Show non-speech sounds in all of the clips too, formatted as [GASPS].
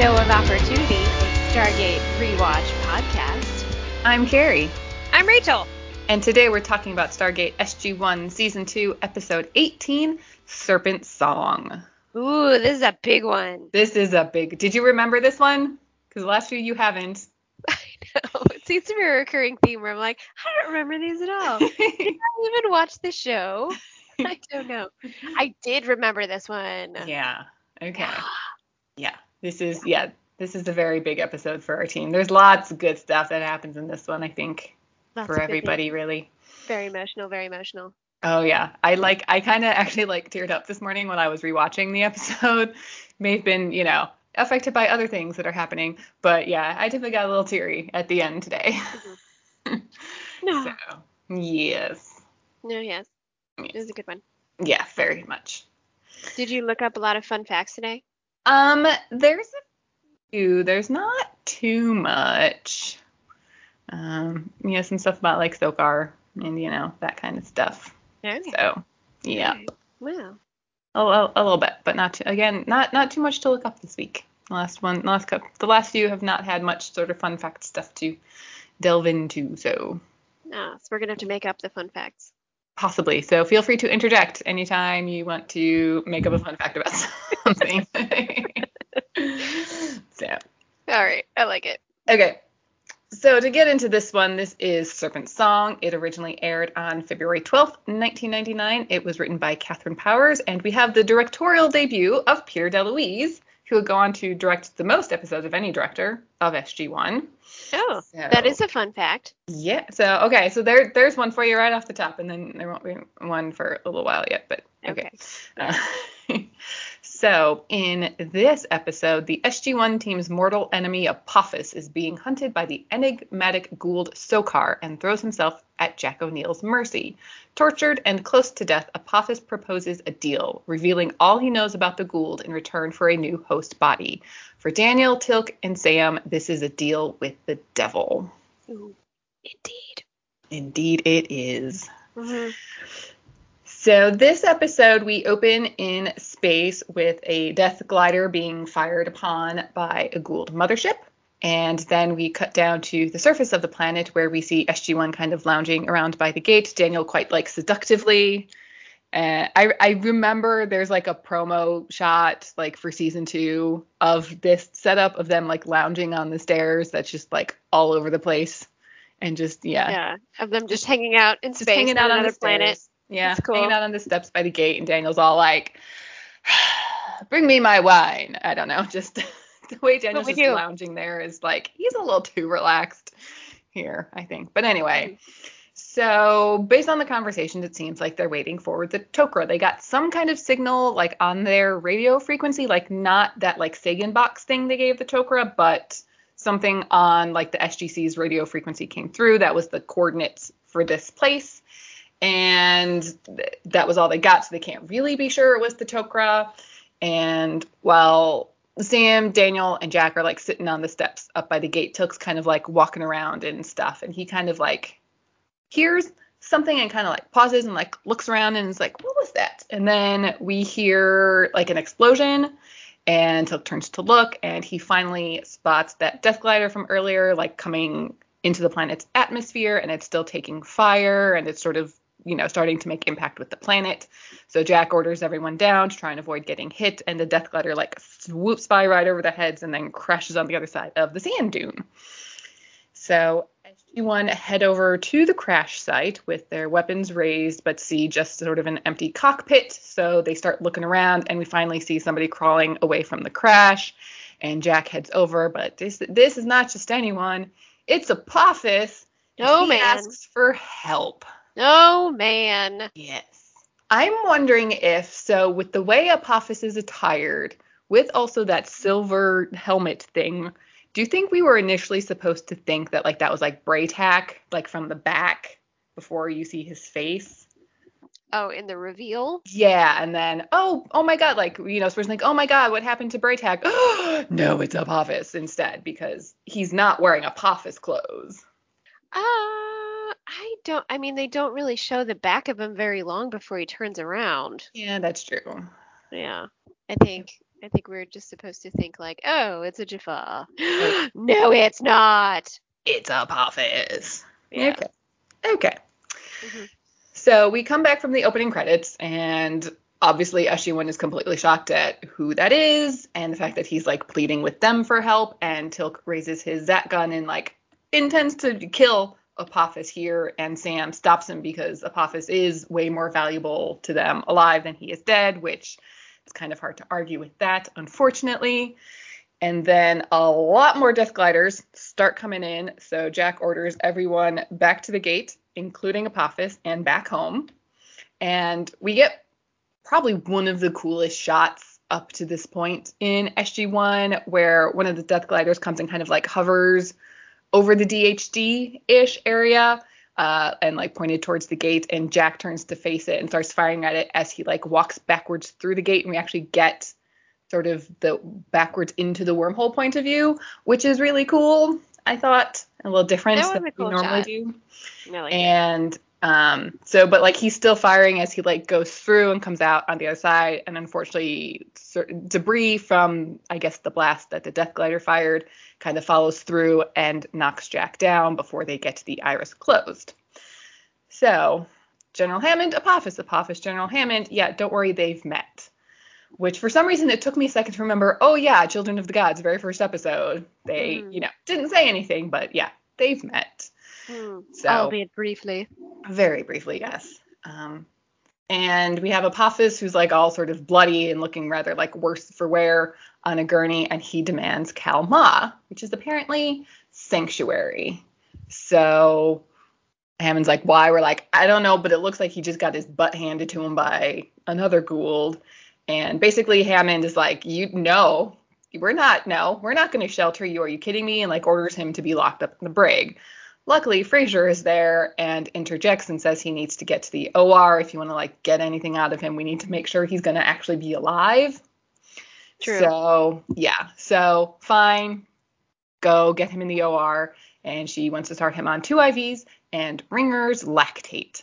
Window of Opportunity, Stargate Rewatch podcast. I'm Carrie, I'm Rachel. and today we're talking about Stargate SG-1 Season 2, Episode 18, Serpent Song. Ooh, this is a big one. This is a big... Did you remember this one? Because the last few you haven't. [LAUGHS] I know. It seems to be a recurring theme where I'm like, I don't remember these at all. [LAUGHS] Did I even watch the show? I don't know. [LAUGHS] I did remember this one. yeah. Okay. [GASPS] Yeah. This is... Yeah. This is a very big episode for our team. There's lots of good stuff that happens in this one, I think, Lots for everybody, really. Very emotional, very emotional. Oh yeah, I like I kind of actually like teared up this morning when I was rewatching the [LAUGHS] episode. May have been you know affected by other things that are happening, but yeah, I definitely got a little teary at the end today. Mm-hmm. [LAUGHS] No. so yes, No, yes. It was a good one. yeah, very much. Did you look up a lot of fun facts today? Um, there's a few. There's not too much. Um, you know, some stuff about like Sokar and you know that kind of stuff. Okay. So yeah. Okay. Wow. A, a, a little bit, but not too, again, not not too much to look up this week. The last one, the last couple, the last few have not had much sort of fun fact stuff to delve into, so Ah, so we're gonna have to make up the fun facts. Possibly. So feel free to interject anytime you want to make up a fun fact about something. [LAUGHS] [LAUGHS] so All right, I like it. okay. So to get into this one, this is Serpent Song. It originally aired on February 12th, 1999. It was written by Katharyn Powers, and we have the directorial debut of Peter DeLuise, who would go on to direct the most episodes of any director of SG1. Oh, So- that is a fun fact. Yeah. So okay, so there there's one for you right off the top, and then there won't be one for a little while yet, but okay. Uh, [LAUGHS] so in this episode, the SG1 team's mortal enemy Apophis is being hunted by the enigmatic Goa'uld Sokar and throws himself at Jack O'Neill's mercy. Tortured and close to death, Apophis proposes a deal, revealing all he knows about the Goa'uld in return for a new host body. For Daniel, Teal'c, and Sam, this is a deal with the devil. Ooh, indeed. Indeed, it is. Mhm. So, this episode, we open in space with a Death Glider being fired upon by a Goa'uld mothership. And then we cut down to the surface of the planet where we see SG1 kind of lounging around by the gate. Daniel quite like seductively. Uh, I, I remember there's like a promo shot like for season two of this setup of them like lounging on the stairs that's just like all over the place. And just, yeah Yeah, of them just hanging out in just space hanging on out on another the planet. Yeah, That's cool. hanging out on the steps by the gate, and Daniel's all like, [SIGHS] "Bring me my wine." I don't know, [LAUGHS] just the way Daniel's just do. lounging there is like he's a little too relaxed here, I think. But anyway. So, based on the conversations, it seems like they're waiting for the Tok'ra. They got some kind of signal, like on their radio frequency, like not that like Sagan box thing they gave the Tok'ra, but something on like the SGC's radio frequency came through. That was the coordinates for this place, and th- that was all they got. So they can't really be sure it was the Tok'ra. And while Sam, Daniel, and Jack are like sitting on the steps up by the gate, Teal'c's kind of like walking around and stuff, and he kind of like hears something and kind of like pauses and like looks around and is like, what was that? And then we hear like an explosion and Teal'c turns to look and he finally spots that death glider from earlier like coming into the planet's atmosphere and it's still taking fire and it's sort of you know starting to make impact with the planet so jack orders everyone down to try and avoid getting hit and the death glider like swoops by right over their heads and then crashes on the other side of the sand dune so SG1 head over to the crash site with their weapons raised, but see just sort of an empty cockpit. So they start looking around, and we finally see somebody crawling away from the crash. And Jack heads over, but this this is not just anyone; it's Apophis. and Oh, man. asks for help. Oh man. Yes. I'm wondering if so with the way Apophis is attired, with also that silver helmet thing, do you think we were initially supposed to think that like that was like Bra'tac, like from the back before you see his face? Oh, in the reveal. Yeah, and then oh oh my god, like you know, so we're like, oh my god, what happened to Bra'tac? [GASPS] no, it's Apophis instead, because he's not wearing Apophis clothes. Uh, I don't. I mean, they don't really show the back of him very long before he turns around. Yeah, that's true. Yeah, I think I think we're just supposed to think like, oh, it's a Jaffa. [GASPS] no, it's not. It's Apophis. Yeah. Okay. Okay. Mhm. So we come back from the opening credits, and obviously SG1 is completely shocked at who that is, and the fact that he's like pleading with them for help, and Teal'c raises his Zat gun and like intends to kill Apophis here, and Sam stops him because Apophis is way more valuable to them alive than he is dead, which it's kind of hard to argue with that, unfortunately. And then a lot more death gliders start coming in. So Jack orders everyone back to the gate, including Apophis, and back home. And we get probably one of the coolest shots up to this point in SG1, where one of the death gliders comes and kind of like hovers over the DHD ish area. Uh, and like pointed towards the gate, and Jack turns to face it and starts firing at it as he like walks backwards through the gate, and we actually get sort of the backwards into the wormhole point of view, which is really cool. I thought a little different than a we normally shot. do. It. And um, so, but like he's still firing as he like goes through and comes out on the other side, and unfortunately, debris from I guess the blast that the Death Glider fired kind of follows through and knocks Jack down before they get to the iris closed. So, General Hammond, Apophis, Apophis, General Hammond. Yeah, don't worry, they've met. Which for some reason it took me a second to remember. Oh yeah, Children of the Gods, very first episode. They, Mhm. you know, didn't say anything, but yeah, they've met. Hmm. So Albeit briefly. very briefly, yes. Um, and we have Apophis who's like all sort of bloody and looking rather like worse for wear on a gurney, and he demands Kel'mah, which is apparently sanctuary. So Hammond's like, why? We're like, I don't know, but it looks like he just got his butt handed to him by another Goa'uld. And basically Hammond is like, you know, we're not, no, we're not going to shelter you. Are you kidding me? And like orders him to be locked up in the brig. Luckily, Fraiser is there and interjects and says he needs to get to the OR. If you want to like get anything out of him, we need to make sure he's going to actually be alive. True. So yeah, so fine, go get him in the OR. And she wants to start him on two IVs and Ringer's lactate.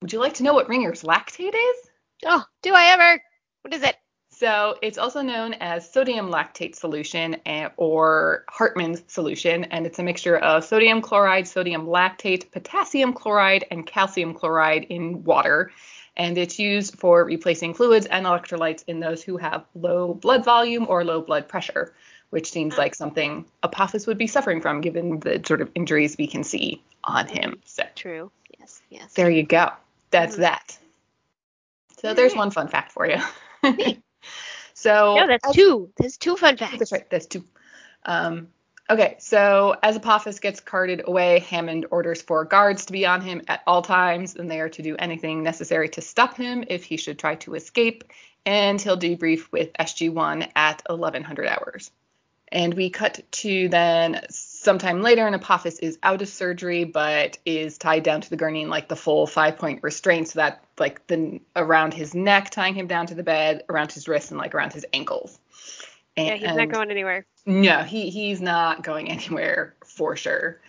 Would you like to know what Ringer's lactate is? Oh, do I ever? What is it? So it's also known as sodium lactate solution or Hartmann's solution, and it's a mixture of sodium chloride, sodium lactate, potassium chloride, and calcium chloride in water. And it's used for replacing fluids and electrolytes in those who have low blood volume or low blood pressure, which seems like something Apophis would be suffering from given the sort of injuries we can see on him. So True. Yes. Yes. there you go. That's Mhm. that. So there's one fun fact for you. So No, that's as- two. That's two fun facts. That's right. That's two. Um, okay, so as Apophis gets carted away, Hammond orders four guards to be on him at all times, and they are to do anything necessary to stop him if he should try to escape. And he'll debrief with SG1 at 1100 hours. And we cut to then sometime later, and Apophis is out of surgery, but is tied down to the gurney in like the full five point restraint, so that like the around his neck, tying him down to the bed, around his wrists, and like around his ankles. Yeah, he's not going anywhere. no, he he's not going [LAUGHS] anywhere for sure.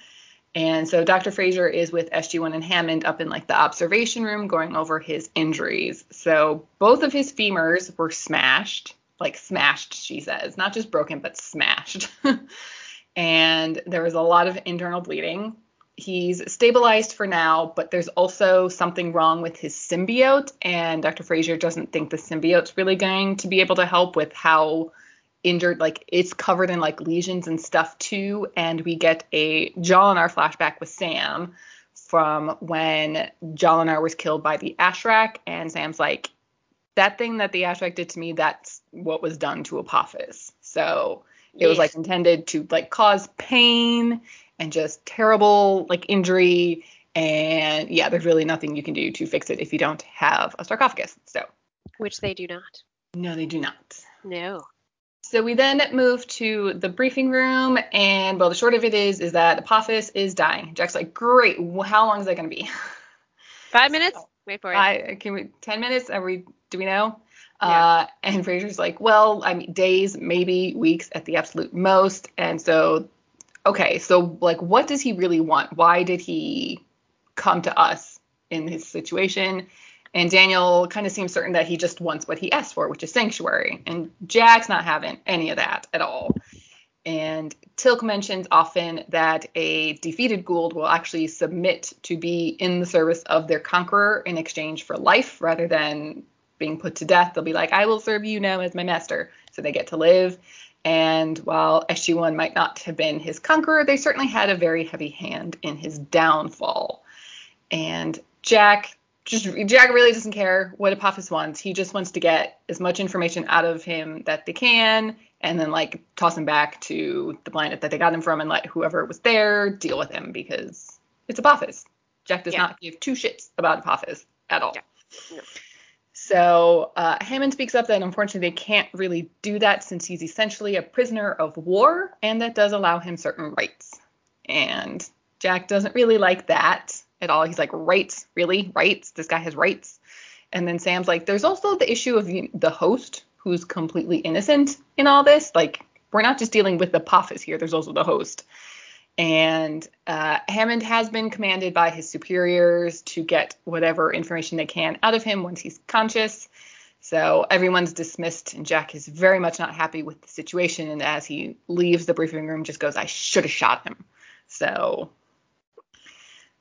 And so Dr. Fraiser is with SG1 and Hammond up in like the observation room going over his injuries. So both of his femurs were smashed, like smashed, she says, not just broken, but smashed. [LAUGHS] and there was a lot of internal bleeding. He's stabilized for now, but there's also something wrong with his symbiote, and Dr. Fraiser doesn't think the symbiote's really going to be able to help with how injured like it's covered in like lesions and stuff too and we get a Jolinar flashback with Sam from when Jolinar was killed by the Ashrak and Sam's like that thing that the Ashrak did to me that's what was done to Apophis so it was like intended to like cause pain and just terrible like injury and yeah there's really nothing you can do to fix it if you don't have a sarcophagus so which they do not. no they do not No. so we then move to the briefing room, and well, the short of it is, is that Apophis is dying. Jack's like, great. How long is that going to be? [LAUGHS] Five minutes. Wait for it. I can we ten minutes? Are we? Do we know? Yeah. Uh, and Fraiser's like, well, I mean, days, maybe weeks at the absolute most. And so, okay, so like, what does he really want? Why did he come to us in his situation? And Daniel kind of seems certain that he just wants what he asked for, which is sanctuary. And Jack's not having any of that at all. And Teal'c mentions often that a defeated Goa'uld will actually submit to be in the service of their conqueror in exchange for life rather than being put to death. They'll be like, I will serve you now as my master. So they get to live. And while SG1 might not have been his conqueror, they certainly had a very heavy hand in his downfall. And Jack just Jack really doesn't care what Apophis wants. He just wants to get as much information out of him that they can, and then like toss him back to the planet that they got him from, and let whoever was there deal with him because it's Apophis. Jack does yeah. not give two shits about Apophis at all. Yeah. No. So uh, Hammond speaks up that unfortunately they can't really do that since he's essentially a prisoner of war, and that does allow him certain rights. And Jack doesn't really like that at all. He's like, rights, really? Rights? This guy has rights. And then Sam's like, there's also the issue of the host who's completely innocent in all this. Like, we're not just dealing with the Apophis here, there's also the host. And uh, Hammond has been commanded by his superiors to get whatever information they can out of him once he's conscious. So everyone's dismissed, and Jack is very much not happy with the situation. And as he leaves the briefing room, just goes, I should have shot him. So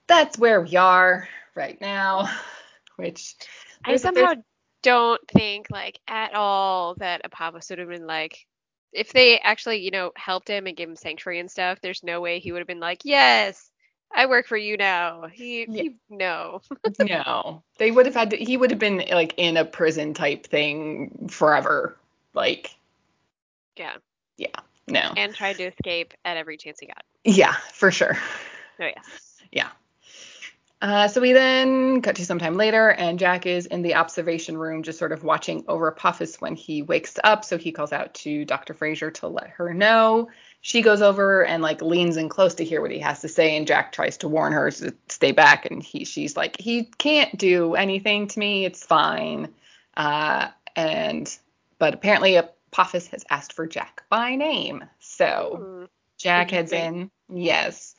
that's where we are right now, [LAUGHS] which I somehow don't think like at all that Apophis would have been like if they actually, you know, helped him and gave him sanctuary and stuff, there's no way he would have been like, Yes, I work for you now. He, yeah. he no. [LAUGHS] no. They would have had to, he would have been like in a prison type thing forever. Like Yeah. Yeah. No. And tried to escape at every chance he got. Yeah, for sure. Oh yeah. Yeah. Uh, so we then cut to some time later, and Jack is in the observation room, just sort of watching over Apophis when he wakes up. So he calls out to Dr. Fraiser to let her know. She goes over and like leans in close to hear what he has to say, and Jack tries to warn her to stay back, and he she's like, he can't do anything to me. It's fine. Uh, and but apparently Apophis has asked for Jack by name, so mm, Jack heads in. Yes.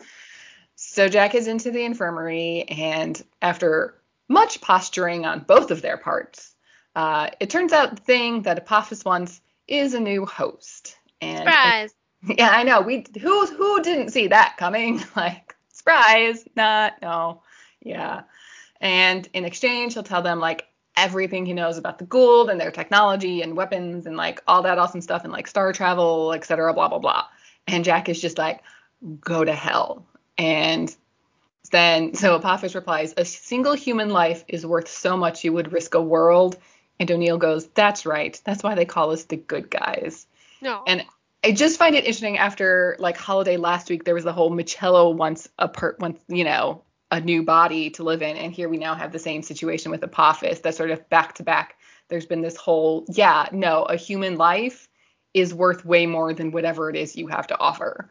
So Jack is into the infirmary, and after much posturing on both of their parts, uh, it turns out the thing that Apophis wants is a new host. And surprise! [LAUGHS] yeah, I know. We who who didn't see that coming? [LAUGHS] like surprise, not no, yeah. And in exchange, he'll tell them like everything he knows about the Goa'uld and their technology and weapons and like all that awesome stuff and like star travel, etc. Blah blah blah. And Jack is just like, go to hell. And then, so Apophis replies, A single human life is worth so much you would risk a world. And O'Neill goes, That's right. That's why they call us the good guys. No. And I just find it interesting after like holiday last week, there was the whole Machello wants a per once, you know, a new body to live in. And here we now have the same situation with Apophis that sort of back to back. There's been this whole, yeah, no, a human life is worth way more than whatever it is you have to offer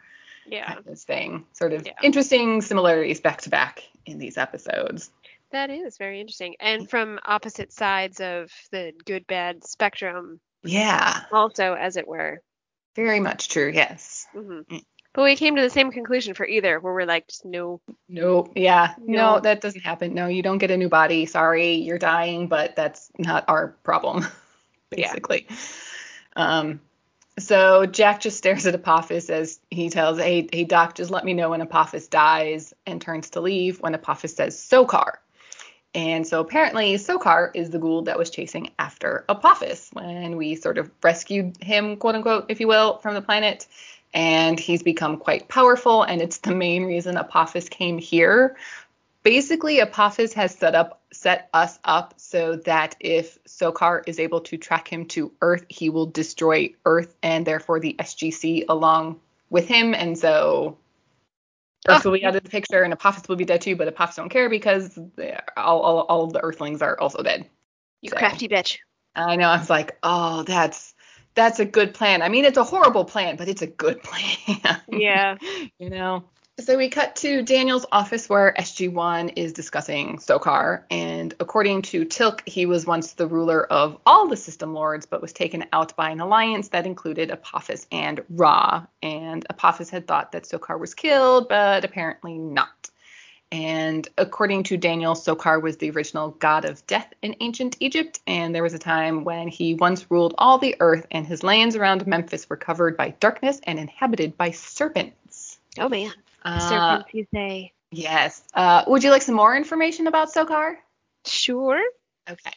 yeah. kind of thing. Sort of yeah. interesting similarities back to back in these episodes. That is very interesting. And from opposite sides of the good bad spectrum. Yeah. Also, as it were. Very much true, yes. Mm-hmm. Mm. But we came to the same conclusion for either, where we're like, just no. No, yeah. No. no, that doesn't happen. No, you don't get a new body. Sorry, you're dying, but that's not our problem, [LAUGHS] basically. Yeah. Um, so Jack just stares at Apophis as he tells, hey, hey, Doc, just let me know when Apophis dies, and turns to leave when Apophis says Sokar. And so apparently Sokar is the Goa'uld that was chasing after Apophis when we sort of rescued him, quote unquote, if you will, from the planet. And he's become quite powerful, and it's the main reason Apophis came here basically Apophis has set up set us up so that if Sokar is able to track him to Earth, he will destroy Earth and therefore the SGC along with him. And so Earth oh. will be out of the picture and Apophis will be dead too, but Apophis don't care because all, all, all the Earthlings are also dead. You so, crafty bitch. I know. I was like, oh, that's that's a good plan. I mean, it's a horrible plan, but it's a good [LAUGHS] plan. Yeah. you know. So we cut to Daniel's office where SG1 is discussing Sokar, and according to Teal'c, he was once the ruler of all the System Lords, but was taken out by an alliance that included Apophis and Ra. And Apophis had thought that Sokar was killed, but apparently not. And according to Daniel, Sokar was the original god of death in ancient Egypt, and there was a time when he once ruled all the earth, and his lands around Memphis were covered by darkness and inhabited by serpents. Oh man, Uh, say? yes. Uh, would you like some more information about Sokar? Sure. Okay.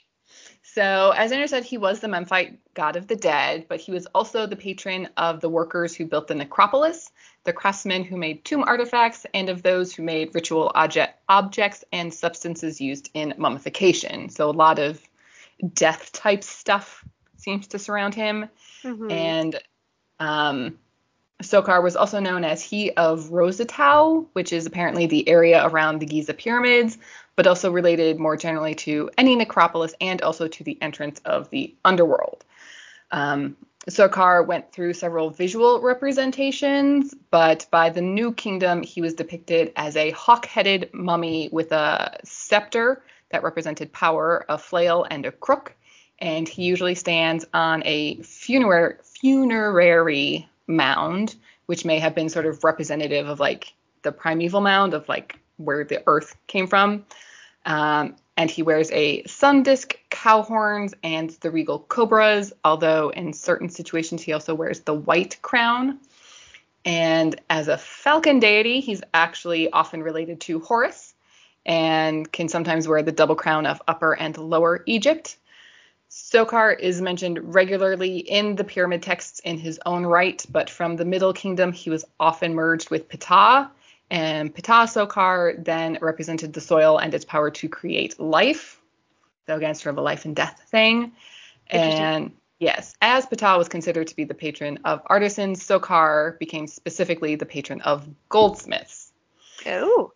So, as Andrew said, he was the Memphite god of the dead, but he was also the patron of the workers who built the necropolis, the craftsmen who made tomb artifacts, and of those who made ritual object, objects and substances used in mummification. So, a lot of death type stuff seems to surround him. Mhm. And um, Sokar was also known as he of Rosatau, which is apparently the area around the Giza pyramids, but also related more generally to any necropolis and also to the entrance of the underworld. Um, Sokar went through several visual representations, but by the New Kingdom, he was depicted as a hawk headed mummy with a scepter that represented power, a flail, and a crook. And he usually stands on a funerary, funerary mound, which may have been sort of representative of like the primeval mound of like where the earth came from. Um, and he wears a sun disk, cow horns, and the regal cobras, although in certain situations he also wears the white crown. And as a falcon deity, he's actually often related to Horus and can sometimes wear the double crown of Upper and Lower Egypt. Sokar is mentioned regularly in the pyramid texts in his own right, but from the Middle Kingdom, he was often merged with Ptah, and Ptah Sokar then represented the soil and its power to create life. So again, sort of a life and death thing. And yes, as Ptah was considered to be the patron of artisans, Sokar became specifically the patron of goldsmiths. Oh.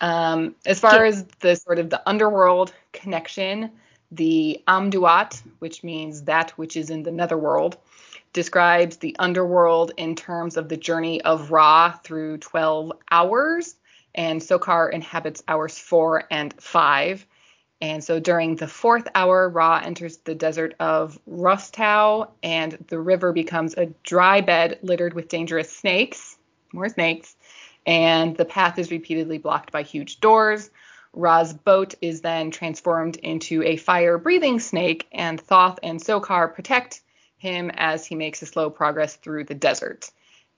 Um, as far as the sort of the underworld connection, the Amduat, which means that which is in the netherworld, describes the underworld in terms of the journey of Ra through 12 hours, and Sokar inhabits hours four and five. And so during the fourth hour, Ra enters the desert of Rustau, and the river becomes a dry bed littered with dangerous snakes. More snakes. And the path is repeatedly blocked by huge doors. Ra's boat is then transformed into a fire breathing snake, and Thoth and Sokar protect him as he makes a slow progress through the desert.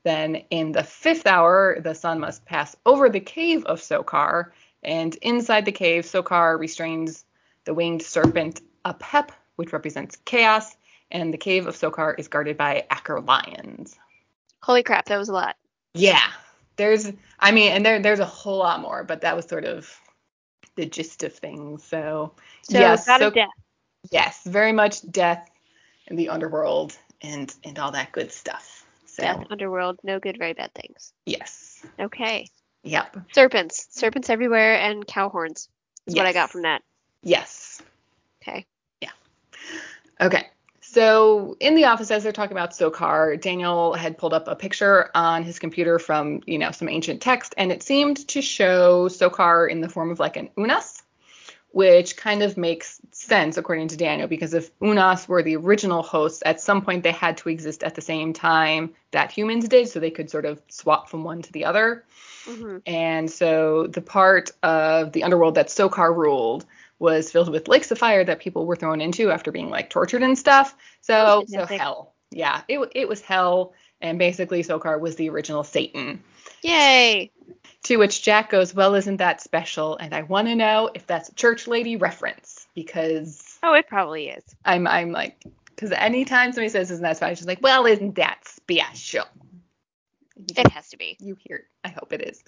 Then in the fifth hour, the sun must pass over the cave of Sokar, and inside the cave, Sokar restrains the winged serpent Apep, which represents chaos, and the cave of Sokar is guarded by Aker lions. Holy crap, that was a lot. Yeah, there's, I mean, and there, there's a whole lot more, but that was sort of the gist of things. So, So yes, so- death. yes, very much death and the underworld and and all that good stuff. So, Death, underworld, no good, very bad things. yes, Okay. yep, Serpents. Serpents everywhere and cow horns is what I got from that. yes. Okay. Yeah. Okay. So in the office, as they're talking about Sokar, Daniel had pulled up a picture on his computer from, you know, some ancient text, and it seemed to show Sokar in the form of like an Unas, which kind of makes sense according to Daniel, because if Unas were the original hosts, at some point they had to exist at the same time that humans did, so they could sort of swap from one to the other. hmm And so the part of the underworld that Sokar ruled was filled with lakes of fire that people were thrown into after being like tortured and stuff. So so hell. Yeah, it it was hell and basically Sokar was the original Satan. Yay. To which Jack goes, "Well, isn't that special?" And I want to know if that's a church lady reference because Oh, it probably is. I'm I'm like cuz anytime somebody says isn't that special, she's like, "Well, isn't that special?" You It has to be. you hear it. I hope it is.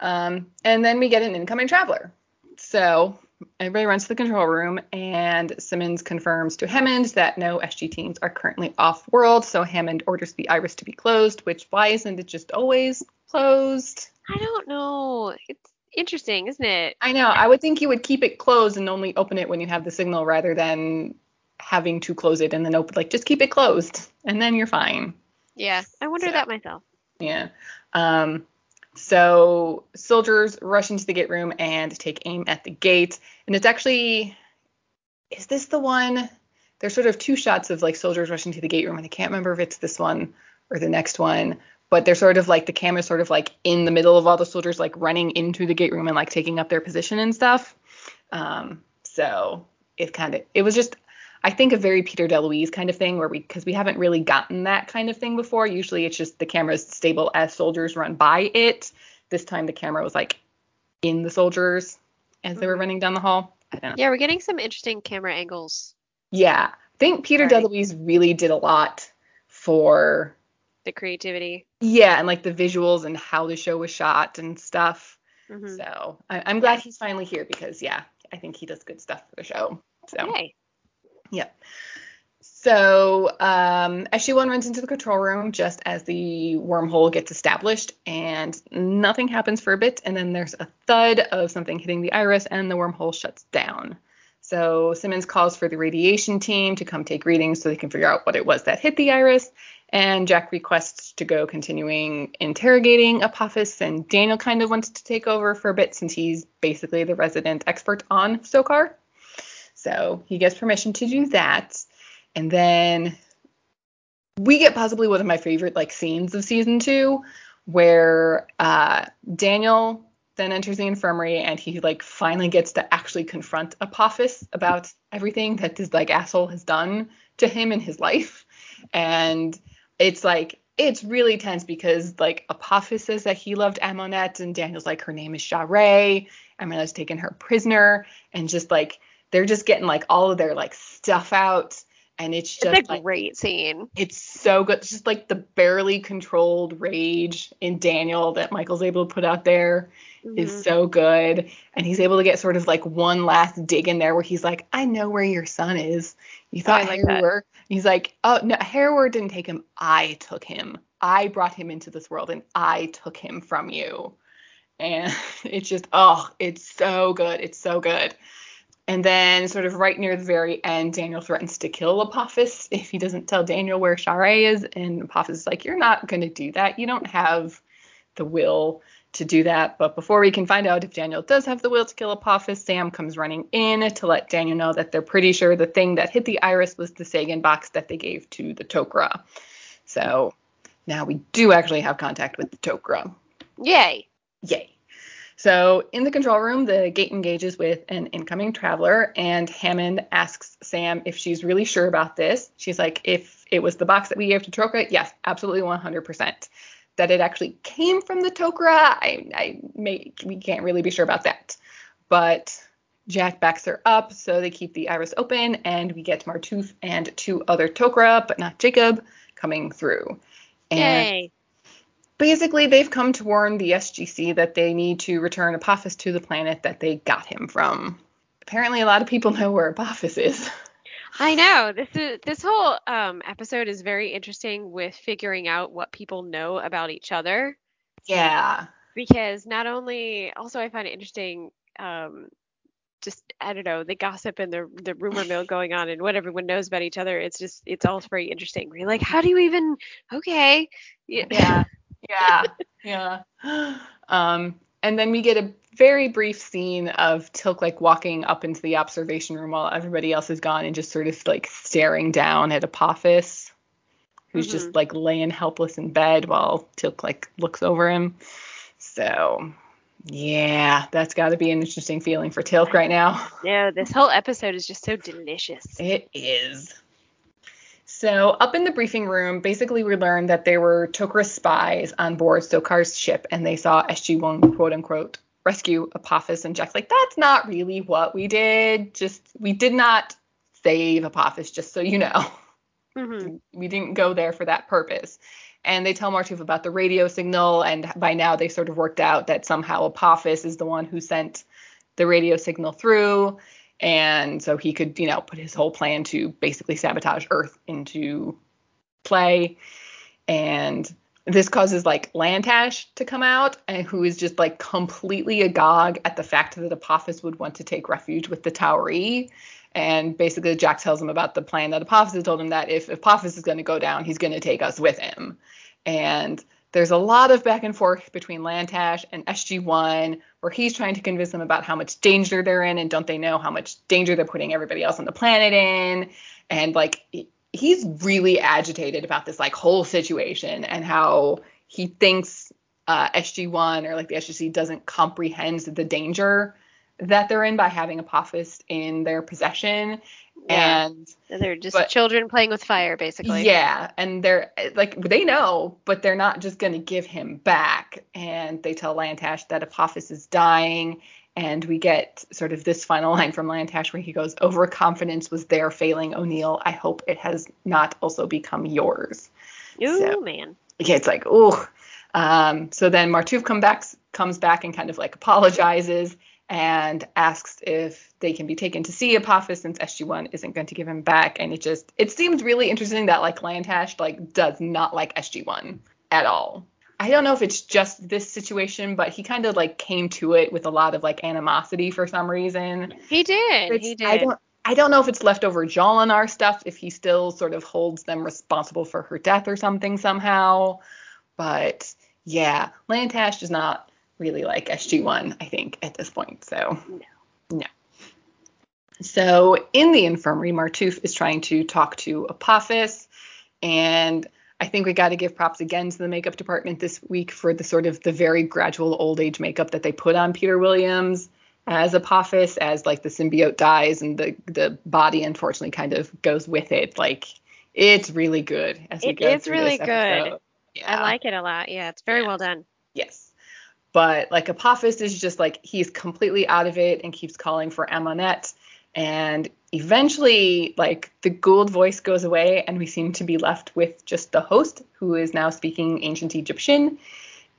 Um, and then we get an incoming traveler. So everybody runs to the control room, and Simmons confirms to Hammond that no SG teams are currently off world. So Hammond orders the iris to be closed, which why isn't it just always closed? I don't know. It's interesting, isn't it? I know. I would think you would keep it closed and only open it when you have the signal rather than having to close it and then open. Like just keep it closed, and then you're fine. Yeah. I wonder So- that myself. Yeah. Um, so soldiers rush into the gate room and take aim at the gate. And it's actually, is this the one? There's sort of two shots of like soldiers rushing to the gate room, and I can't remember if it's this one or the next one. but they're sort of like the camera's sort of like in the middle of all the soldiers like running into the gate room and like taking up their position and stuff. Um, so it kind of it was just I think a very Peter DeLuise kind of thing where we because we haven't really gotten that kind of thing before. Usually it's just the camera's stable as soldiers run by it. This time the camera was like in the soldiers as they were Mhm. running down the hall. I don't know. Yeah, we're getting some interesting camera angles. Yeah, I think Peter Right. DeLuise really did a lot for The creativity. yeah, and like the visuals and how the show was shot and stuff. Mhm. So I, I'm glad he's finally here because yeah, I think he does good stuff for the show. So Yay. Yep. So um, SG1 runs into the control room just as the wormhole gets established, and nothing happens for a bit, and then there's a thud of something hitting the iris, and the wormhole shuts down. So Simmons calls for the radiation team to come take readings so they can figure out what it was that hit the iris, and Jack requests to go continuing interrogating Apophis, and Daniel kind of wants to take over for a bit since he's basically the resident expert on Sokar. So he gets permission to do that. And then we get possibly one of my favorite like scenes of season two, where uh, Daniel then enters the infirmary and he like finally gets to actually confront Apophis about everything that this like asshole has done to him in his life. And it's like it's really tense because like Apophis says that he loved Amaunet and Daniel's like her name is Sha're. Amaunet's taken her prisoner and just like they're just getting like all of their like stuff out and it's just It's a like great scene. it's so good. It's just like the barely controlled rage in Daniel that Michael's able to put out there is Mhm. so good. And he's able to get sort of like one last dig in there where he's like, I know where your son is. You thought I like. Heru'ur. He's like, oh no, Heru'ur didn't take him. I took him. I brought him into this world and I took him from you. And [LAUGHS] it's just, oh, it's so good. It's so good. And then, sort of right near the very end, Daniel threatens to kill Apophis if he doesn't tell Daniel where Sha're is. And Apophis is like, You're not going to do that. You don't have the will to do that. But before we can find out if Daniel does have the will to kill Apophis, Sam comes running in to let Daniel know that they're pretty sure the thing that hit the iris was the Sagan box that they gave to the Tok'ra. So now we do actually have contact with the Tok'ra. Yay. Yay. So in the control room, the gate engages with an incoming traveler, and Hammond asks Sam if she's really sure about this. She's like, if it was the box that we gave to Tok'ra, yes, absolutely 100%. That it actually came from the Tok'ra, I, I may, we can't really be sure about that. But Jack backs her up, so they keep the iris open, and we get Martouf and two other Tok'ra, but not Jacob, coming through. And Yay. Basically they've come to warn the SGC that they need to return Apophis to the planet that they got him from. Apparently a lot of people [LAUGHS] know where Apophis is. I know. This is this whole um episode is very interesting with figuring out what people know about each other yeah. because not only also I find it interesting um just I don't know the gossip and the the rumor mill [LAUGHS] going on and what everyone knows about each other. It's just it's all very interesting. We're like, how do you even? Okay, Yeah. Yeah. [LAUGHS] yeah. Um and then we get a very brief scene of Teal'c like walking up into the observation room while everybody else is gone and just sort of like staring down at Apophis, who's just like laying helpless in bed while Teal'c like looks over him. So yeah, that's got to be an interesting feeling for Teal'c right now. No, this whole episode is just so delicious. It is. So, up in the briefing room, basically, we learned that there were Tok'ra spies on board Sokar's ship, and they saw SG1 quote unquote rescue Apophis. And Jack's like, that's not really what we did. Just, we did not save Apophis, just so you know. [LAUGHS] hmm We didn't go there for that purpose. And they tell Martouf about the radio signal, and by now they sort of worked out that somehow Apophis is the one who sent the radio signal through. And so he could, you know, put his whole plan to basically sabotage Earth into play. And this causes like Lantash to come out, and who is just like completely agog at the fact that Apophis would want to take refuge with the Tau'ri. And basically, Jack tells him about the plan that Apophis told him that if Apophis is going to go down, he's going to take us with him. And there's a lot of back and forth between Lantash and SG1 where he's trying to convince them about how much danger they're in and don't they know how much danger they're putting everybody else on the planet in. And like, he's really agitated about this like whole situation and how he thinks uh, SG1 or like the SGC doesn't comprehend the danger that they're in by having Apophis in their possession. Yeah. And They're just But- children playing with fire, basically. yeah, and they're like they know, but they're not just going to give him back. And they tell Lantash that Apophis is dying, and we get sort of this final [LAUGHS] line from Lantash where he goes, "Overconfidence was their failing, O'Neill. I hope it has not also become yours." Ooh, So- man. yeah, it's like, ooh. Um, so then Martouf come back, comes back and kind of like apologizes and asks if they can be taken to see Apophis since SG1 isn't going to give him back. And it just, it seems really interesting that like Lantash like does not like SG1 at all. I don't know if it's just this situation, but he kind of like came to it with a lot of like animosity for some reason. He did. It's- He did. I don't I don't know if it's leftover Jolinar stuff, if he still sort of holds them responsible for her death or something somehow. But yeah, Lantash does not really like SG1, I think, at this point. So No. no. So in the infirmary, Martouf is trying to talk to Apophis, and I think we got to give props again to the makeup department this week for the sort of the very gradual old age makeup that they put on Peter Williams as Apophis as like the symbiote dies and the the body unfortunately kind of goes with it. Like it's really good as we It go is through really good. episode. I like it a lot. Yeah, it's very Yeah. well done. Yes. But like Apophis is just like he's completely out of it and keeps calling for Amaunet. And eventually, like the Goa'uld voice goes away, and we seem to be left with just the host, who is now speaking ancient Egyptian.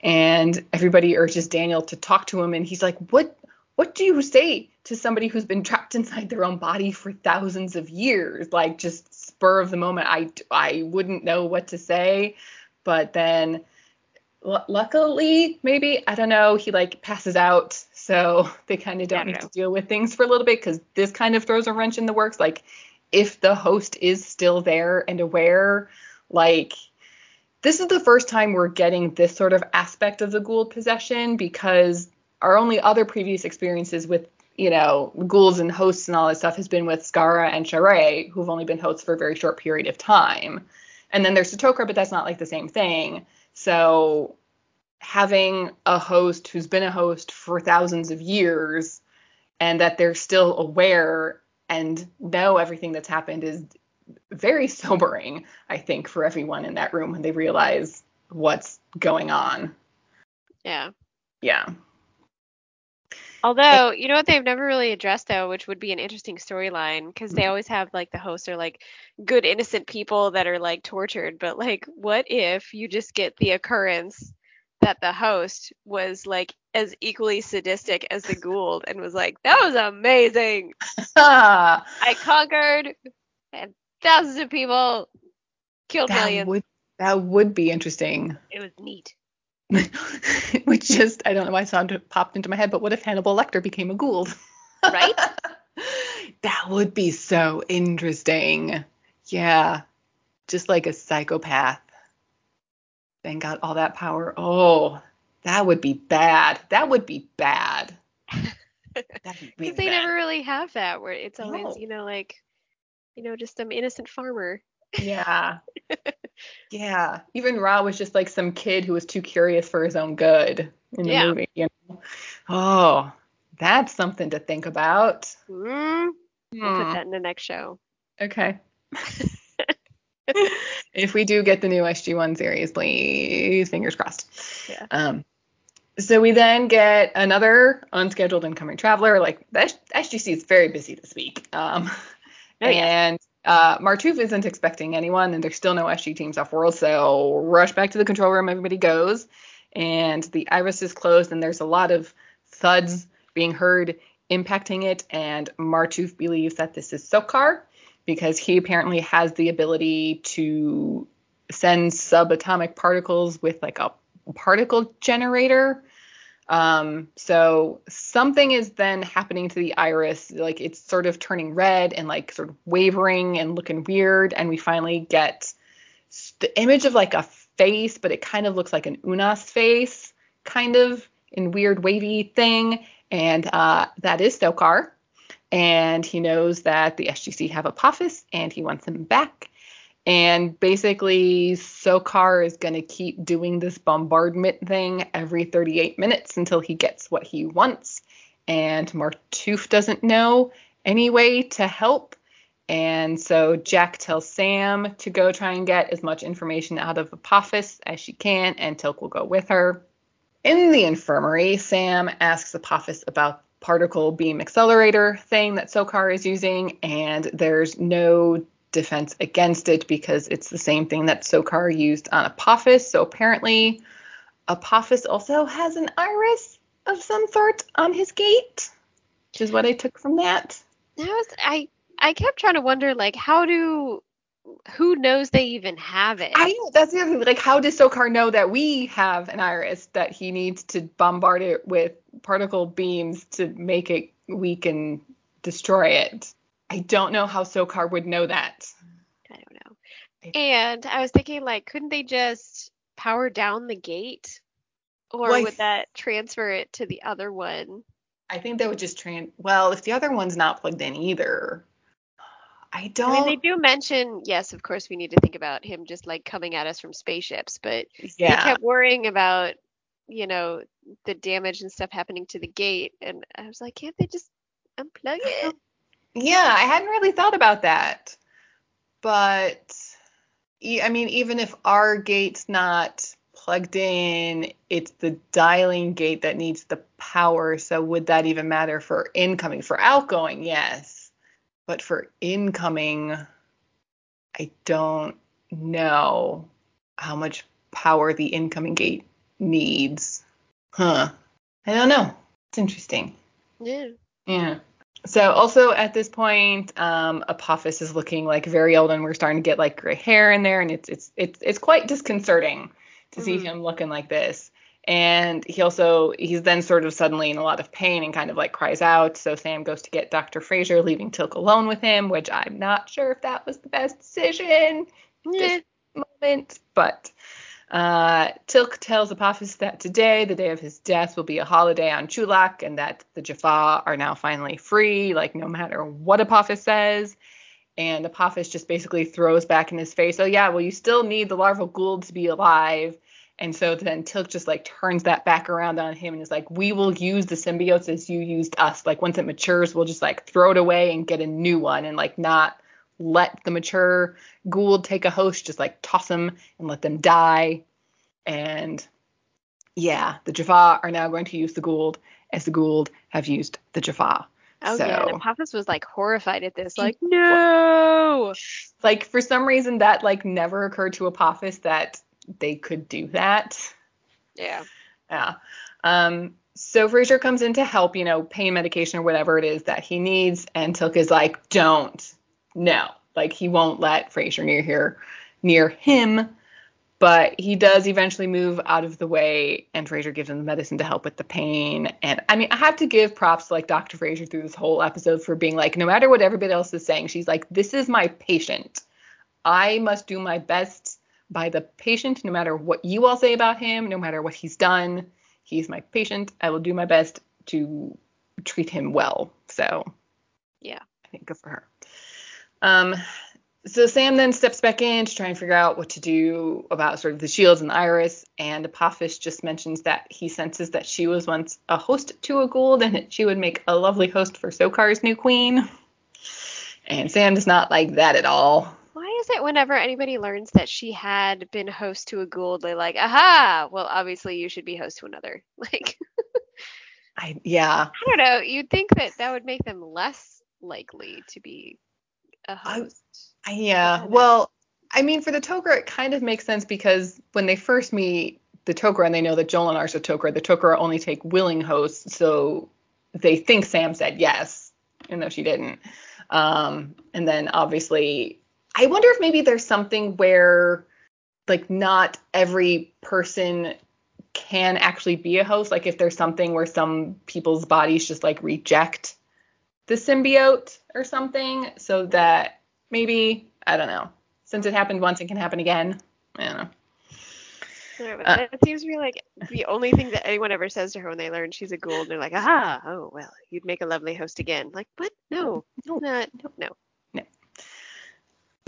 And everybody urges Daniel to talk to him, and he's like, "What? What do you say to somebody who's been trapped inside their own body for thousands of years? Like just spur of the moment, I I wouldn't know what to say." But then L- luckily, maybe I don't know. He like passes out, so [LAUGHS] they kind of don't don't need know. to deal with things for a little bit because this kind of throws a wrench in the works. Like, if the host is still there and aware, like this is the first time we're getting this sort of aspect of the Goa'uld possession because our only other previous experiences with you know ghouls and hosts and all that stuff has been with Skaara and Sha're, who've only been hosts for a very short period of time. And then there's Satokra, but that's not like the same thing. So having a host who's been a host for thousands of years and that they're still aware and know everything that's happened is very [LAUGHS] sobering, I think, for everyone in that room when they realize what's going on. Yeah. Yeah. Although, you know what they've never really addressed though, which would be an interesting storyline because Mm-hmm. they always have like the hosts are like good innocent people that are like tortured, but like what if you just get the occurrence that the host was like as equally sadistic as the Goa'uld and was like, "That was amazing. [LAUGHS] I conquered and thousands of people killed that millions. would that would be interesting. It was neat." [LAUGHS] Which just I don't know why it popped into my head, but what if Hannibal Lecter became a Goa'uld? Right? [LAUGHS] that would be so interesting. Yeah. Just like a psychopath. Then got all that power. Oh, that would be bad. That would be bad. [LAUGHS] That'd really Because they bad. never really have that where it's always, No. you know, like, you know, just some innocent farmer. Yeah. [LAUGHS] yeah. Even Ra was just like some kid who was too curious for his own good in the Yeah. movie, you know. Oh, that's something to think about. Mm, we'll Hmm. put that in the next show. Okay. [LAUGHS] [LAUGHS] if we do get the new SG1 series, please, fingers crossed. Yeah. Um, so we then get another unscheduled incoming traveler. Like the SGC is very busy this week. Um, Oh, and uh, Martouf isn't expecting anyone, and there's still no SG teams off world. So rush back to the control room. Everybody goes, and the iris is closed, and there's a lot of thuds being heard impacting it. And Martouf believes that this is Sokar because he apparently has the ability to send subatomic particles with like a particle generator. Um, so something is then happening to the iris, like it's sort of turning red and like sort of wavering and looking weird. And we finally get the image of like a face, but it kind of looks like an Unas face, kind of in weird wavy thing. And uh, that is Sokar. And he knows that the SGC have Apophis and he wants him back. And basically, Sokar is going to keep doing this bombardment thing every 38 minutes until he gets what he wants. And Martouf doesn't know any way to help. And so Jack tells Sam to go try and get as much information out of Apophis as she can, and Teal'c will go with her. In the infirmary, Sam asks Apophis about particle beam accelerator thing that Sokar is using, and there's no defense against it because it's the same thing that Sokar used on Apophis. So apparently, Apophis also has an iris of some sort on his gate, which is what I took from that. That was I. I kept trying to wonder, like, how do who knows they even have it? I know that's the other thing. Like, how does Sokar know that we have an iris that he needs to bombard it with particle beams to make it weak and destroy it? I don't know how Sokar would know that. I don't know. And I was thinking, like, couldn't they just power down the gate, or Well, would that transfer it to the other one? I think that would just train. Well, if the other one's not plugged in either, I don't. I mean, they do mention, yes, of course, we need to think about him just like coming at us from spaceships, but they kept worrying about, you know, the damage and stuff happening to the gate, and I was like, can't they just unplug it? [LAUGHS] Yeah, I hadn't really thought about that. But I mean, even if our gate's not plugged in, it's the dialing gate that needs the power. So would that even matter for incoming? For outgoing, yes. But for incoming, I don't know how much power the incoming gate needs. Huh. I don't know. It's interesting. Yeah. Yeah. So also at this point, um, Apophis is looking like very old, and we're starting to get like gray hair in there, and it's it's it's it's quite disconcerting to see Mhm. him looking like this. And he also he's then sort of suddenly in a lot of pain and kind of like cries out. So Sam goes to get Dr. Fraiser, leaving Teal'c alone with him, which I'm not sure if that was the best decision Yeah. This moment, but uh, Teal'c tells Apophis that today, the day of his death, will be a holiday on Chulak, and that the Jaffa are now finally free, like no matter what Apophis says. And Apophis just basically throws back in his face, oh yeah, well you still need the larval Goa'uld to be alive. And so then Teal'c just like turns that back around on him and is like, we will use the symbiotes as you used us. Like once it matures, we'll just like throw it away and get a new one and like not let the mature Goa'uld take a host, just like toss them and let them die. And yeah, the Jaffa are now going to use the Goa'uld as the Goa'uld have used the Jaffa. Oh so, yeah, and Apophis was like horrified at this, like, no. like for some reason that like never occurred to Apophis that they could do that. Yeah. Yeah. Um, so Fraiser comes in to help, you know, pain medication or whatever it is that he needs, and Teal'c is like, don't, no, like he won't let Fraiser near here, near him. But he does eventually move out of the way, and Fraiser gives him the medicine to help with the pain. And I mean, I have to give props to like Dr. Fraiser through this whole episode for being like, no matter what everybody else is saying, she's like, this is my patient. I must do my best by the patient, no matter what you all say about him, no matter what he's done. He's my patient. I will do my best to treat him well. So, Yeah. I think good for her. Um, so Sam then steps back in to try and figure out what to do about sort of the shields and the iris. And Apophis just mentions that he senses that she was once a host to a Goa'uld and that she would make a lovely host for Sokar's new queen. And Sam does not like that at all. Why is it whenever anybody learns that she had been host to a Goa'uld, they're like, aha, well, obviously you should be host to another. [LAUGHS] Like, I yeah. I don't know. You'd think that that would make them less likely to be a host. I- Yeah. Well, I mean, for the Tok'ra, it kind of makes sense because when they first meet the Tok'ra and they know that Jolinar's a Tok'ra, the Tok'ra only take willing hosts, so they think Sam said yes, even though she didn't. Um, and then obviously, I wonder if maybe there's something where, like, not every person can actually be a host. Like, if there's something where some people's bodies just like reject the symbiote or something, so that maybe I don't know. Since it happened once, it can happen again. I don't know. I don't uh, that seems to be like the only thing that anyone ever says to her when they learn she's a Goa'uld. They're like, aha, oh, well, you'd make a lovely host again. Like, what? No, No, not, no.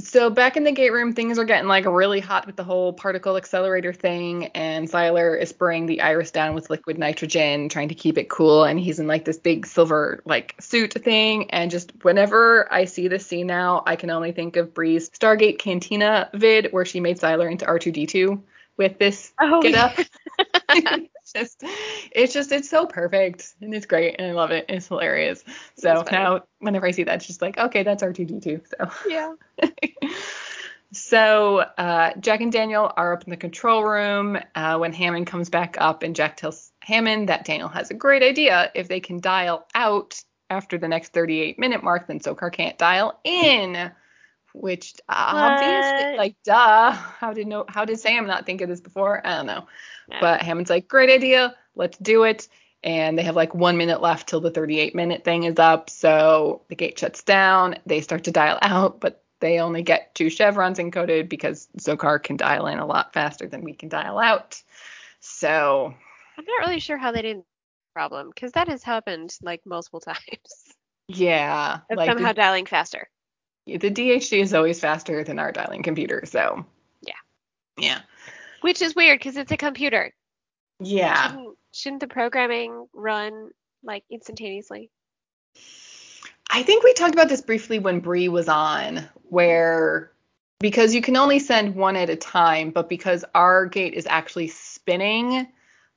So back in the gate room, things are getting like really hot with the whole particle accelerator thing, and Siler is spraying the iris down with liquid nitrogen, trying to keep it cool, and he's in like this big silver like suit thing, and just whenever I see this scene now, I can only think of Bree's Stargate Cantina vid where she made Siler into R2D2 with this Oh, get up. it's [LAUGHS] [LAUGHS] just it's just it's so perfect and it's great and I love it. It's hilarious. So It's now whenever I see that, it's just like, okay, that's R2D2. So Yeah. [LAUGHS] so uh, Jack and Daniel are up in the control room uh, when Hammond comes back up, and Jack tells Hammond that Daniel has a great idea. If they can dial out after the next 38 minute mark, then Sokar can't dial in. Which uh, obviously, What? like, duh. How did no? How did Sam not think of this before? I don't know. Yeah. But Hammond's like, great idea. Let's do it. And they have like one minute left till the 38 minute thing is up. So the gate shuts down. They start to dial out, but they only get two chevrons encoded because Sokar can dial in a lot faster than we can dial out. So I'm not really sure how they didn't problem because that has happened like multiple [LAUGHS] times. yeah, like somehow dialing faster. The, the DHD is always faster than our dialing computer. So Yeah. yeah, Which is weird because it's a computer. yeah. Shouldn't, shouldn't the programming run like instantaneously? I think we talked about this briefly when Bree was on, where because you can only send one at a time, but because our gate is actually spinning,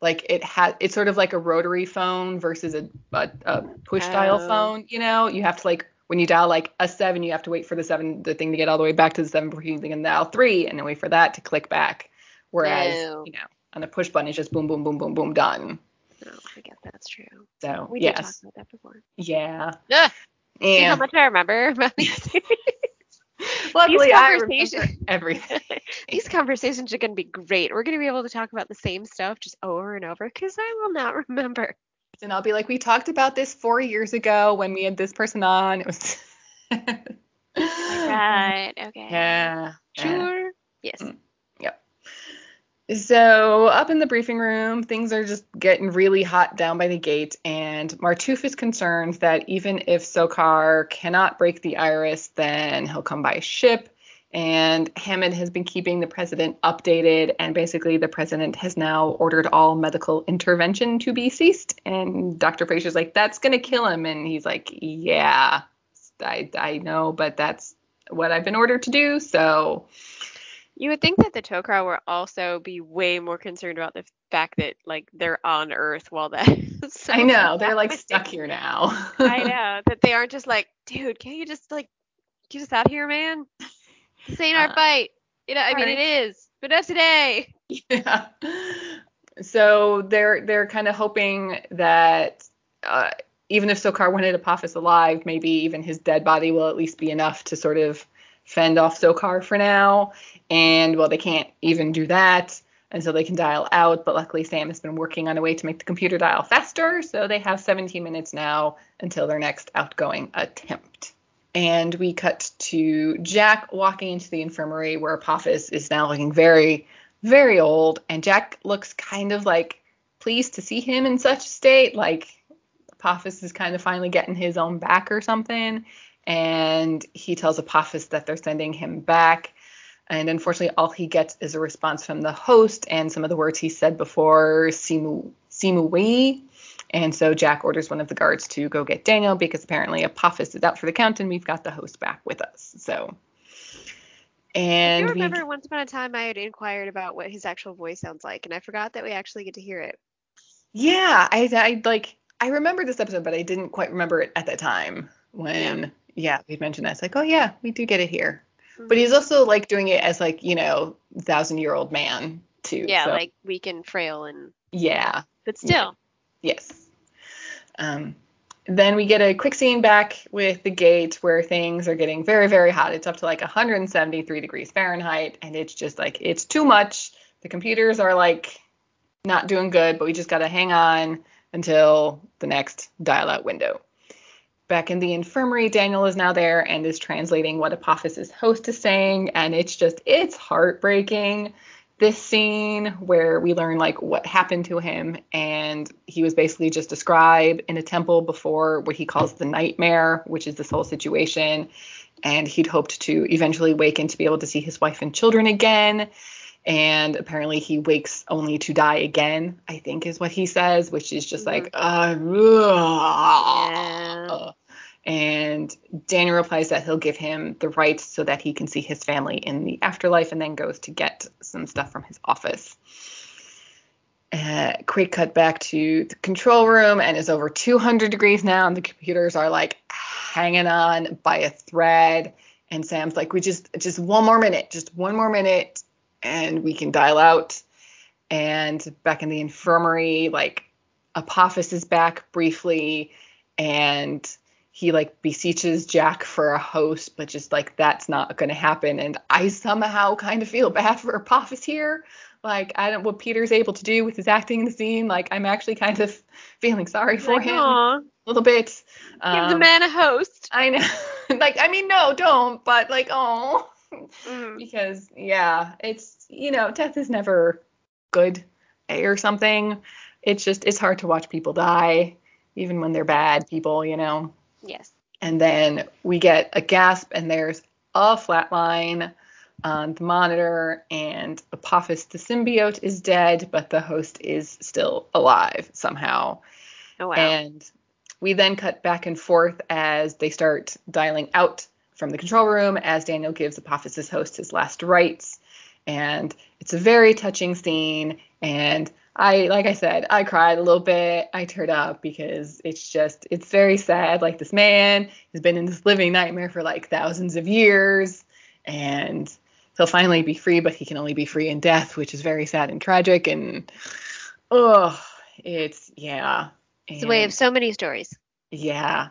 like it has, it's sort of like a rotary phone versus a, a, a push dial Oh. phone. You know, you have to like when you dial like a seven, you have to wait for the seven, the thing to get all the way back to the seven before you can dial three, and then wait for that to click back. Whereas, No. you know, on the push button, it's just boom, boom, boom, boom, boom, done. No, I guess that's true. So We did talk yes, about that before. yeah, Ugh, see how much I remember about these [LAUGHS] luckily I conversations- [LAUGHS] everything. [LAUGHS] These conversations are going to be great. We're going to be able to talk about the same stuff just over and over because I will not remember. And I'll be like, we talked about this four years ago when we had this person on. [LAUGHS] It was. Right. Okay. Yeah. yeah. Sure. Yes. Mm. So up in the briefing room, things are just getting really hot down by the gate, and Martouf is concerned that even if Sokar cannot break the iris, then he'll come by ship. And Hammond has been keeping the president updated, and basically the president has now ordered all medical intervention to be ceased. And Dr. Fraiser's like, "That's gonna kill him," and he's like, "Yeah, I I know, but that's what I've been ordered to do." So You would think that the Tok'ra would also be way more concerned about the fact that like they're on Earth while that. [LAUGHS] is I know they're like stuck here now. I know that they aren't just like, dude, can't you just like get us out of here, man? This ain't our Uh, fight. You know, I mean, sorry. it is, but not today. [LAUGHS] yeah. So they're they're kind of hoping that uh, even if Sokar wanted Apophis alive, maybe even his dead body will at least be enough to sort of fend off Sokar for now. And well, they can't even do that and so they can dial out. But luckily, Sam has been working on a way to make the computer dial faster, so they have 17 minutes now until their next outgoing attempt. And we cut to Jack walking into the infirmary where Apophis is now looking very, very old. And Jack looks kind of like pleased to see him in such a state. Like Apophis is kind of finally getting his own back or something. And he tells Apophis that they're sending him back. And unfortunately, all he gets is a response from the host and some of the words he said before, Simu, Simu Wei. And so Jack orders one of the guards to go get Daniel because apparently Apophis is out for the count and we've got the host back with us. So, I and we, remember once upon a time I had inquired about what his actual voice sounds like, and I forgot that we actually get to hear it. yeah, I, I like, I remember this episode, but I didn't quite remember it at the time when, yeah, we mentioned that. It's like, oh yeah, we do get it here. Mm-hmm. But he's also like doing it as like, you know, thousand year old man too. yeah, so, like weak and frail, and yeah. but still, Yes. Um, then we get a quick scene back with the gate where things are getting very, very hot. It's up to like 173 degrees Fahrenheit, and it's just like it's too much. The computers are like not doing good, but we just got to hang on until the next dial out window. Back in the infirmary, Daniel is now there and is translating what Apophis' host is saying, and it's just it's heartbreaking this scene where we learn like what happened to him and he was basically just a scribe in a temple before what he calls the nightmare which is this whole situation and he'd hoped to eventually wake and to be able to see his wife and children again. And apparently he wakes only to die again, I think is what he says, which is just like, uh, Yeah. And Daniel replies that he'll give him the rights so that he can see his family in the afterlife and then goes to get some stuff from his office. Uh, quick cut back to the control room and it's over 200 degrees now and the computers are like hanging on by a thread and Sam's like we just just one more minute just one more minute and we can dial out and back in the infirmary like Apophis is back briefly and he like beseeches Jack for a host, but just like that's not going to happen. And I somehow kind of feel bad for Apophis here. Like I don't what Peter's able to do with his acting in the scene. Like I'm actually kind of feeling sorry for Like, him aw, a little bit. give the Um, man a host. I know. [LAUGHS] like I mean no, don't. But like oh, Mhm. [LAUGHS] because yeah, it's you know death is never good eh, or something. It's just it's hard to watch people die, even when they're bad people. You know Yes. and then we get a gasp and there's a flat line on the monitor and apophis the symbiote is dead but the host is still alive somehow Oh wow. and we then cut back and forth as they start dialing out from the control room as daniel gives apophis' host his last rites and it's a very touching scene and I like I said, I cried a little bit. I teared up because it's just it's very sad. Like this man has been in this living nightmare for like thousands of years and he'll finally be free, but he can only be free in death, which is very sad and tragic and oh, it's yeah. it's the way of so many stories. yeah.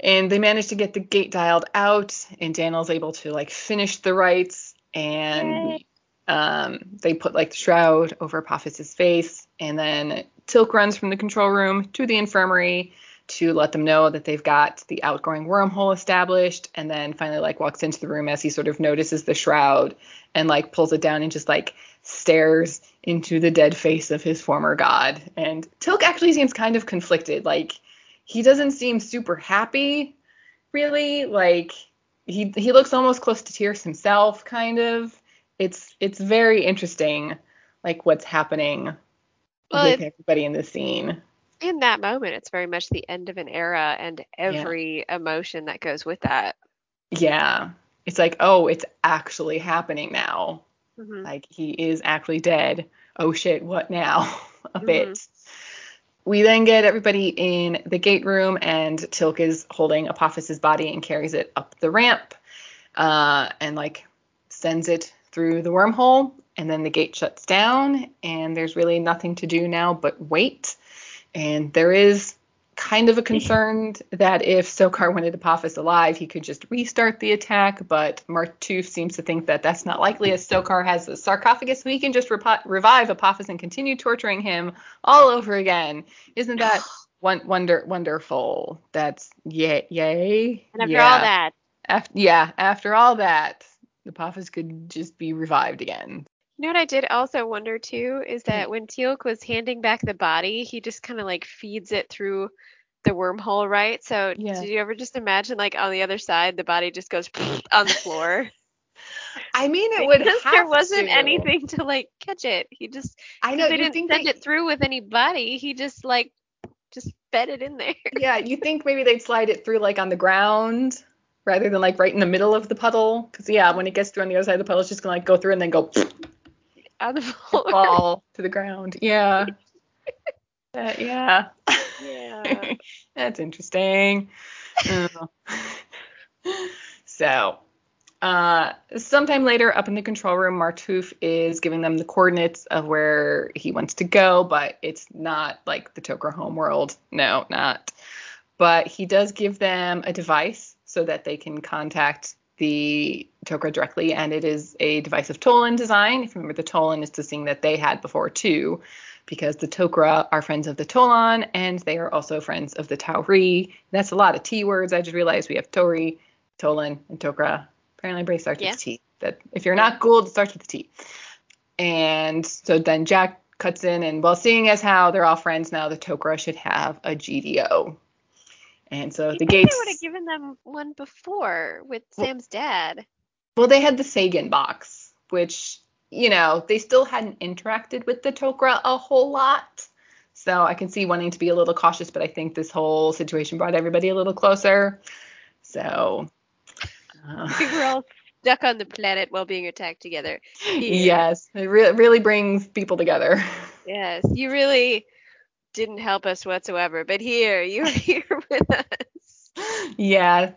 And they managed to get the gate dialed out, and Daniel's able to like finish the rites, and Yay. Um, they put like the shroud over Apophis's face, and then Teal'c runs from the control room to the infirmary to let them know that they've got the outgoing wormhole established, and then finally like walks into the room as he sort of notices the shroud and like pulls it down and just like stares into the dead face of his former god. And Teal'c actually seems kind of conflicted, like he doesn't seem super happy really. Like he he looks almost close to tears himself kind of it's it's very interesting like what's happening Well, with it- everybody in the scene. In that moment, it's very much the end of an era and every emotion that goes with that. yeah. It's like oh it's actually happening now. Mhm. like he is actually dead. Oh shit what now? [LAUGHS] A Mhm. bit we then get everybody in the gate room and Teal'c is holding apophis's body and carries it up the ramp uh, and like sends it through the wormhole and then the gate shuts down and there's really nothing to do now but wait and there is kind of a concern that if Sokar wanted Apophis alive, he could just restart the attack, but Martouf seems to think that that's not likely as Sokar has a sarcophagus, so he can just revive Apophis and continue torturing him all over again. Isn't that [SIGHS] one wonder wonderful? That's yay yay. And after yeah. all that, Af- yeah, after all that, Apophis could just be revived again. you know what I did also wonder too is Hmm. that when Teal'c was handing back the body, he just kind of like feeds it through the wormhole, right? So Yeah. did you ever just imagine like on the other side, the body just goes [LAUGHS] on the floor? [LAUGHS] I mean, it would Because [LAUGHS] there wasn't to. anything to like catch it. He just I know. they didn't think send they, it through with any body. He just like just fed it in there. yeah, you think maybe they'd slide it through like on the ground rather than like right in the middle of the puddle? Because yeah, when it gets through on the other side of the puddle, it's just gonna like go through and then go [LAUGHS] on the [LAUGHS] fall to the ground. Yeah. [LAUGHS] Uh, yeah. Yeah. That's interesting. So, uh, sometime later, up in the control room, Martouf is giving them the coordinates of where he wants to go, but it's not like the Tok'ra homeworld. No, not. But he does give them a device so that they can contact the Tok'ra directly, and it is a device of Tollan design. If you remember, the Tollan is the thing that they had before too, because the Tok'ra are friends of the Tollan, and they are also friends of the Tau'ri. That's a lot of T words. I just realized we have Tau'ri, Tollan, and Tok'ra. Apparently, everybody starts Yeah. with T. That if you're not Goa'uld, it starts with T. And so then Jack cuts in, and well, seeing as how they're all friends now, the Tok'ra should have a GDO. And so You the think gates. They would have given them one before with Well- Sam's dad. Well, they had the Sagan box, which, you know, they still hadn't interacted with the Tok'ra a whole lot. So I can see wanting to be a little cautious, but I think this whole situation brought everybody a little closer. So. uh, We were all stuck on the planet while being attacked together. [LAUGHS] yes, it re- really brings people together. [LAUGHS] Yes, you really didn't help us whatsoever, but here, you're [LAUGHS] here with us. yeah.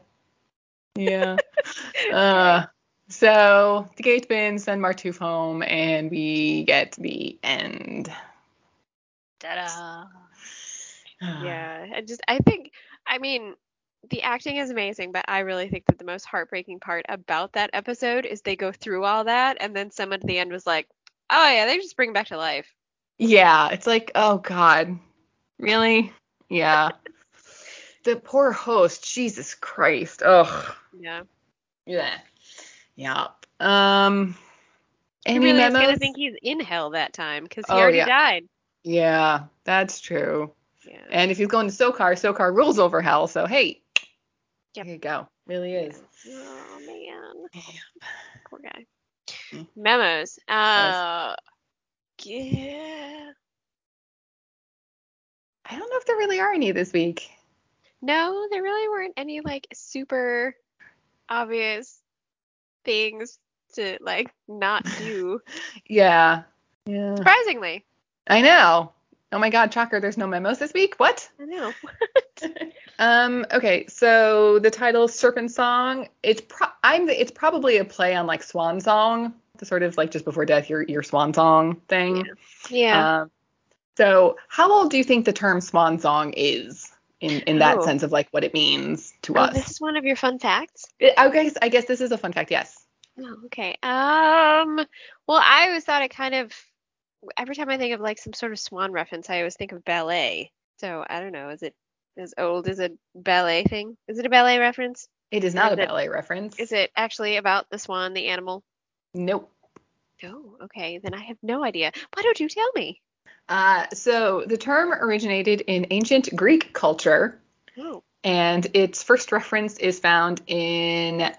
Yeah. [LAUGHS] uh, so the gates bin send Martouf home, and we get the end. Ta-da. [SIGHS] Yeah, I just I think I mean the acting is amazing, but I really think that the most heartbreaking part about that episode is they go through all that and then someone at the end was like, "Oh yeah, they just bring him back to life." Yeah, it's like, oh God, really? Yeah. [LAUGHS] the poor host, Jesus Christ. Ugh. Yeah. Yeah. Yep. Um. Any really was memos? gonna think he's in hell that time because he Oh, already yeah. died. yeah, that's true. Yeah. And if he's going to Sokar, Sokar rules over hell. So hey, Yep. there you go. Really is. Oh man, poor guy. Mm. Memos. Uh, yeah. I don't know if there really are any this week. No, there really weren't any like super obvious things to like not do. [LAUGHS] Yeah. Yeah. Surprisingly. I know. Oh my God, Chalker, there's no memos this week. What? I know. [LAUGHS] Um. Okay. So the title "Serpent Song." It's pro- I'm. It's probably a play on like Swan Song, the sort of like just before death, your your Swan Song thing. Yeah. Um. So how old do you think the term Swan Song is in in that Oh. sense of like what it means to oh, us? this is one of your fun facts. It- I guess I guess this is a fun fact. Yes. Oh, okay. Um. Well, I always thought it kind of. Every time I think of like some sort of swan reference, I always think of ballet. So I don't know. Is it as old as a ballet thing? Is it a ballet reference? It is not Is a it- ballet reference. Is it actually about the swan, the animal? Nope. Oh, okay. Then I have no idea. Why don't you tell me? Uh, so the term originated in ancient Greek culture. Oh. and its first reference is found in [SIGHS]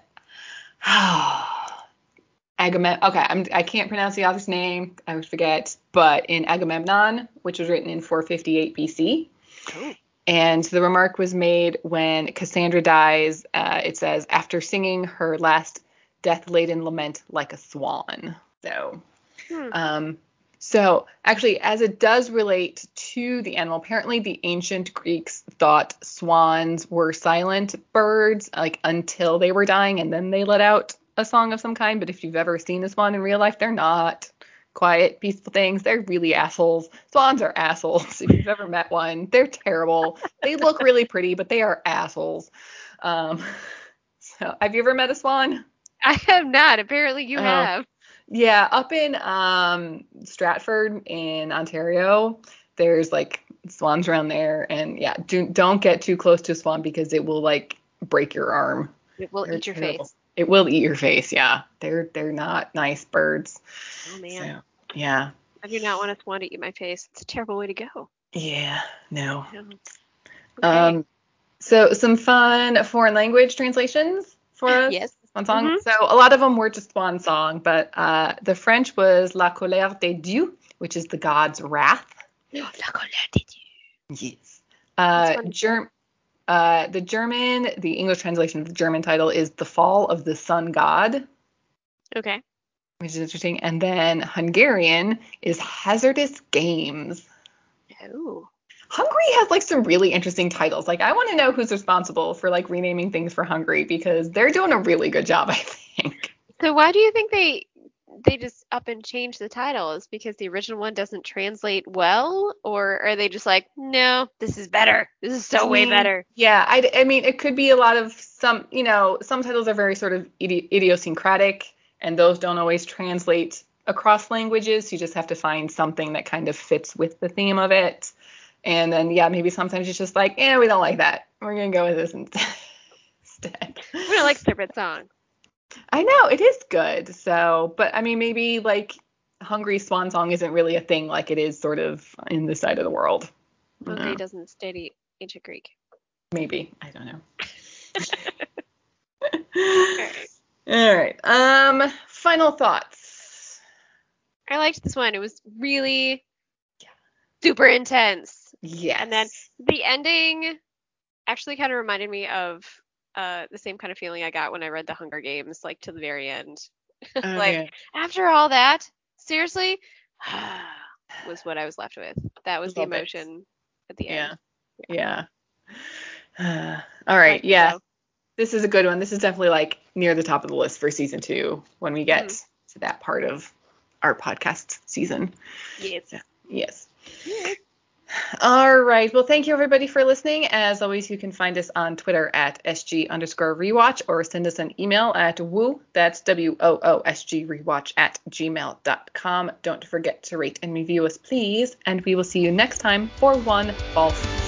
Agamemnon. Okay, I'm, I can't pronounce the author's name. I forget, but in Agamemnon, which was written in 458 BC. Oh. And the remark was made when Cassandra dies. Uh, it says, after singing her last death laden lament like a swan. So, Hmm. um, so actually, as it does relate to the animal, apparently the ancient Greeks thought swans were silent birds, like until they were dying, and then they let out a song of some kind. But if you've ever seen a swan in real life, they're not quiet, peaceful things. They're really assholes. Swans are assholes. [LAUGHS] If you've ever met one, they're terrible. They look really pretty, but they are assholes. Um, [LAUGHS] so, have you ever met a swan? I have not. Apparently you Oh. have. Yeah, up in um Stratford in Ontario, there's like swans around there, and yeah, do, don't get too close to a swan because it will like break your arm. It will They're eat your terrible. face. It will eat your face. Yeah, they're they're not nice birds. Oh man. So yeah, I do not want a swan to eat my face. It's a terrible way to go. yeah, no. No. Okay. Um, so some fun foreign language translations for us. [LAUGHS] Yes. Swan song. Mhm. So a lot of them were just swan song, but uh, the French was La colère des dieux, which is the god's wrath. [GASPS] La colère des dieux. Yes. Uh, Germ- uh, the German, the English translation of the German title is The Fall of the Sun God, Okay. which is interesting. And then Hungarian is Hazardous Games. Oh. Hungary has like some really interesting titles. Like I want to know who's responsible for like renaming things for Hungary because they're doing a really good job, [LAUGHS] I think. So why do you think they they just up and change the title? Is because the original one doesn't translate well, or are they just like, no, this is better. This is so way Mm, better. Yeah, I, I mean, it could be a lot of some, you know, some titles are very sort of idi- idiosyncratic, and those don't always translate across languages. You just have to find something that kind of fits with the theme of it. And then, yeah, maybe sometimes it's just like, eh, we don't like that. We're gonna go with this [LAUGHS] instead. I don't like Serpent Song. I know it is good. So, but I mean, maybe like Hungry Swan Song isn't really a thing like it is sort of in this side of the world. Okay, Yeah. doesn't study ancient Greek. Maybe. I don't know. [LAUGHS] All right. All right. Um, final thoughts. I liked this one. It was really super intense. Yes. And then the ending actually kind of reminded me of uh, the same kind of feeling I got when I read The Hunger Games, like to the very end. [LAUGHS] Oh, like yeah. after all that, seriously, [SIGHS] was what I was left with. That was the Love it. emotion at the Yeah. end. Yeah. Uh, [SIGHS] all right. Yeah. so, This is a good one. This is definitely like near the top of the list for season two when we get Mhm. to that part of our podcast season. yes. Yes. Yes. All right. Well, thank you everybody for listening. As always, you can find us on Twitter at SG underscore rewatch or send us an email at woo, that's W O O S G rewatch at gmail.com. Don't forget to rate and review us, please. And we will see you next time for one false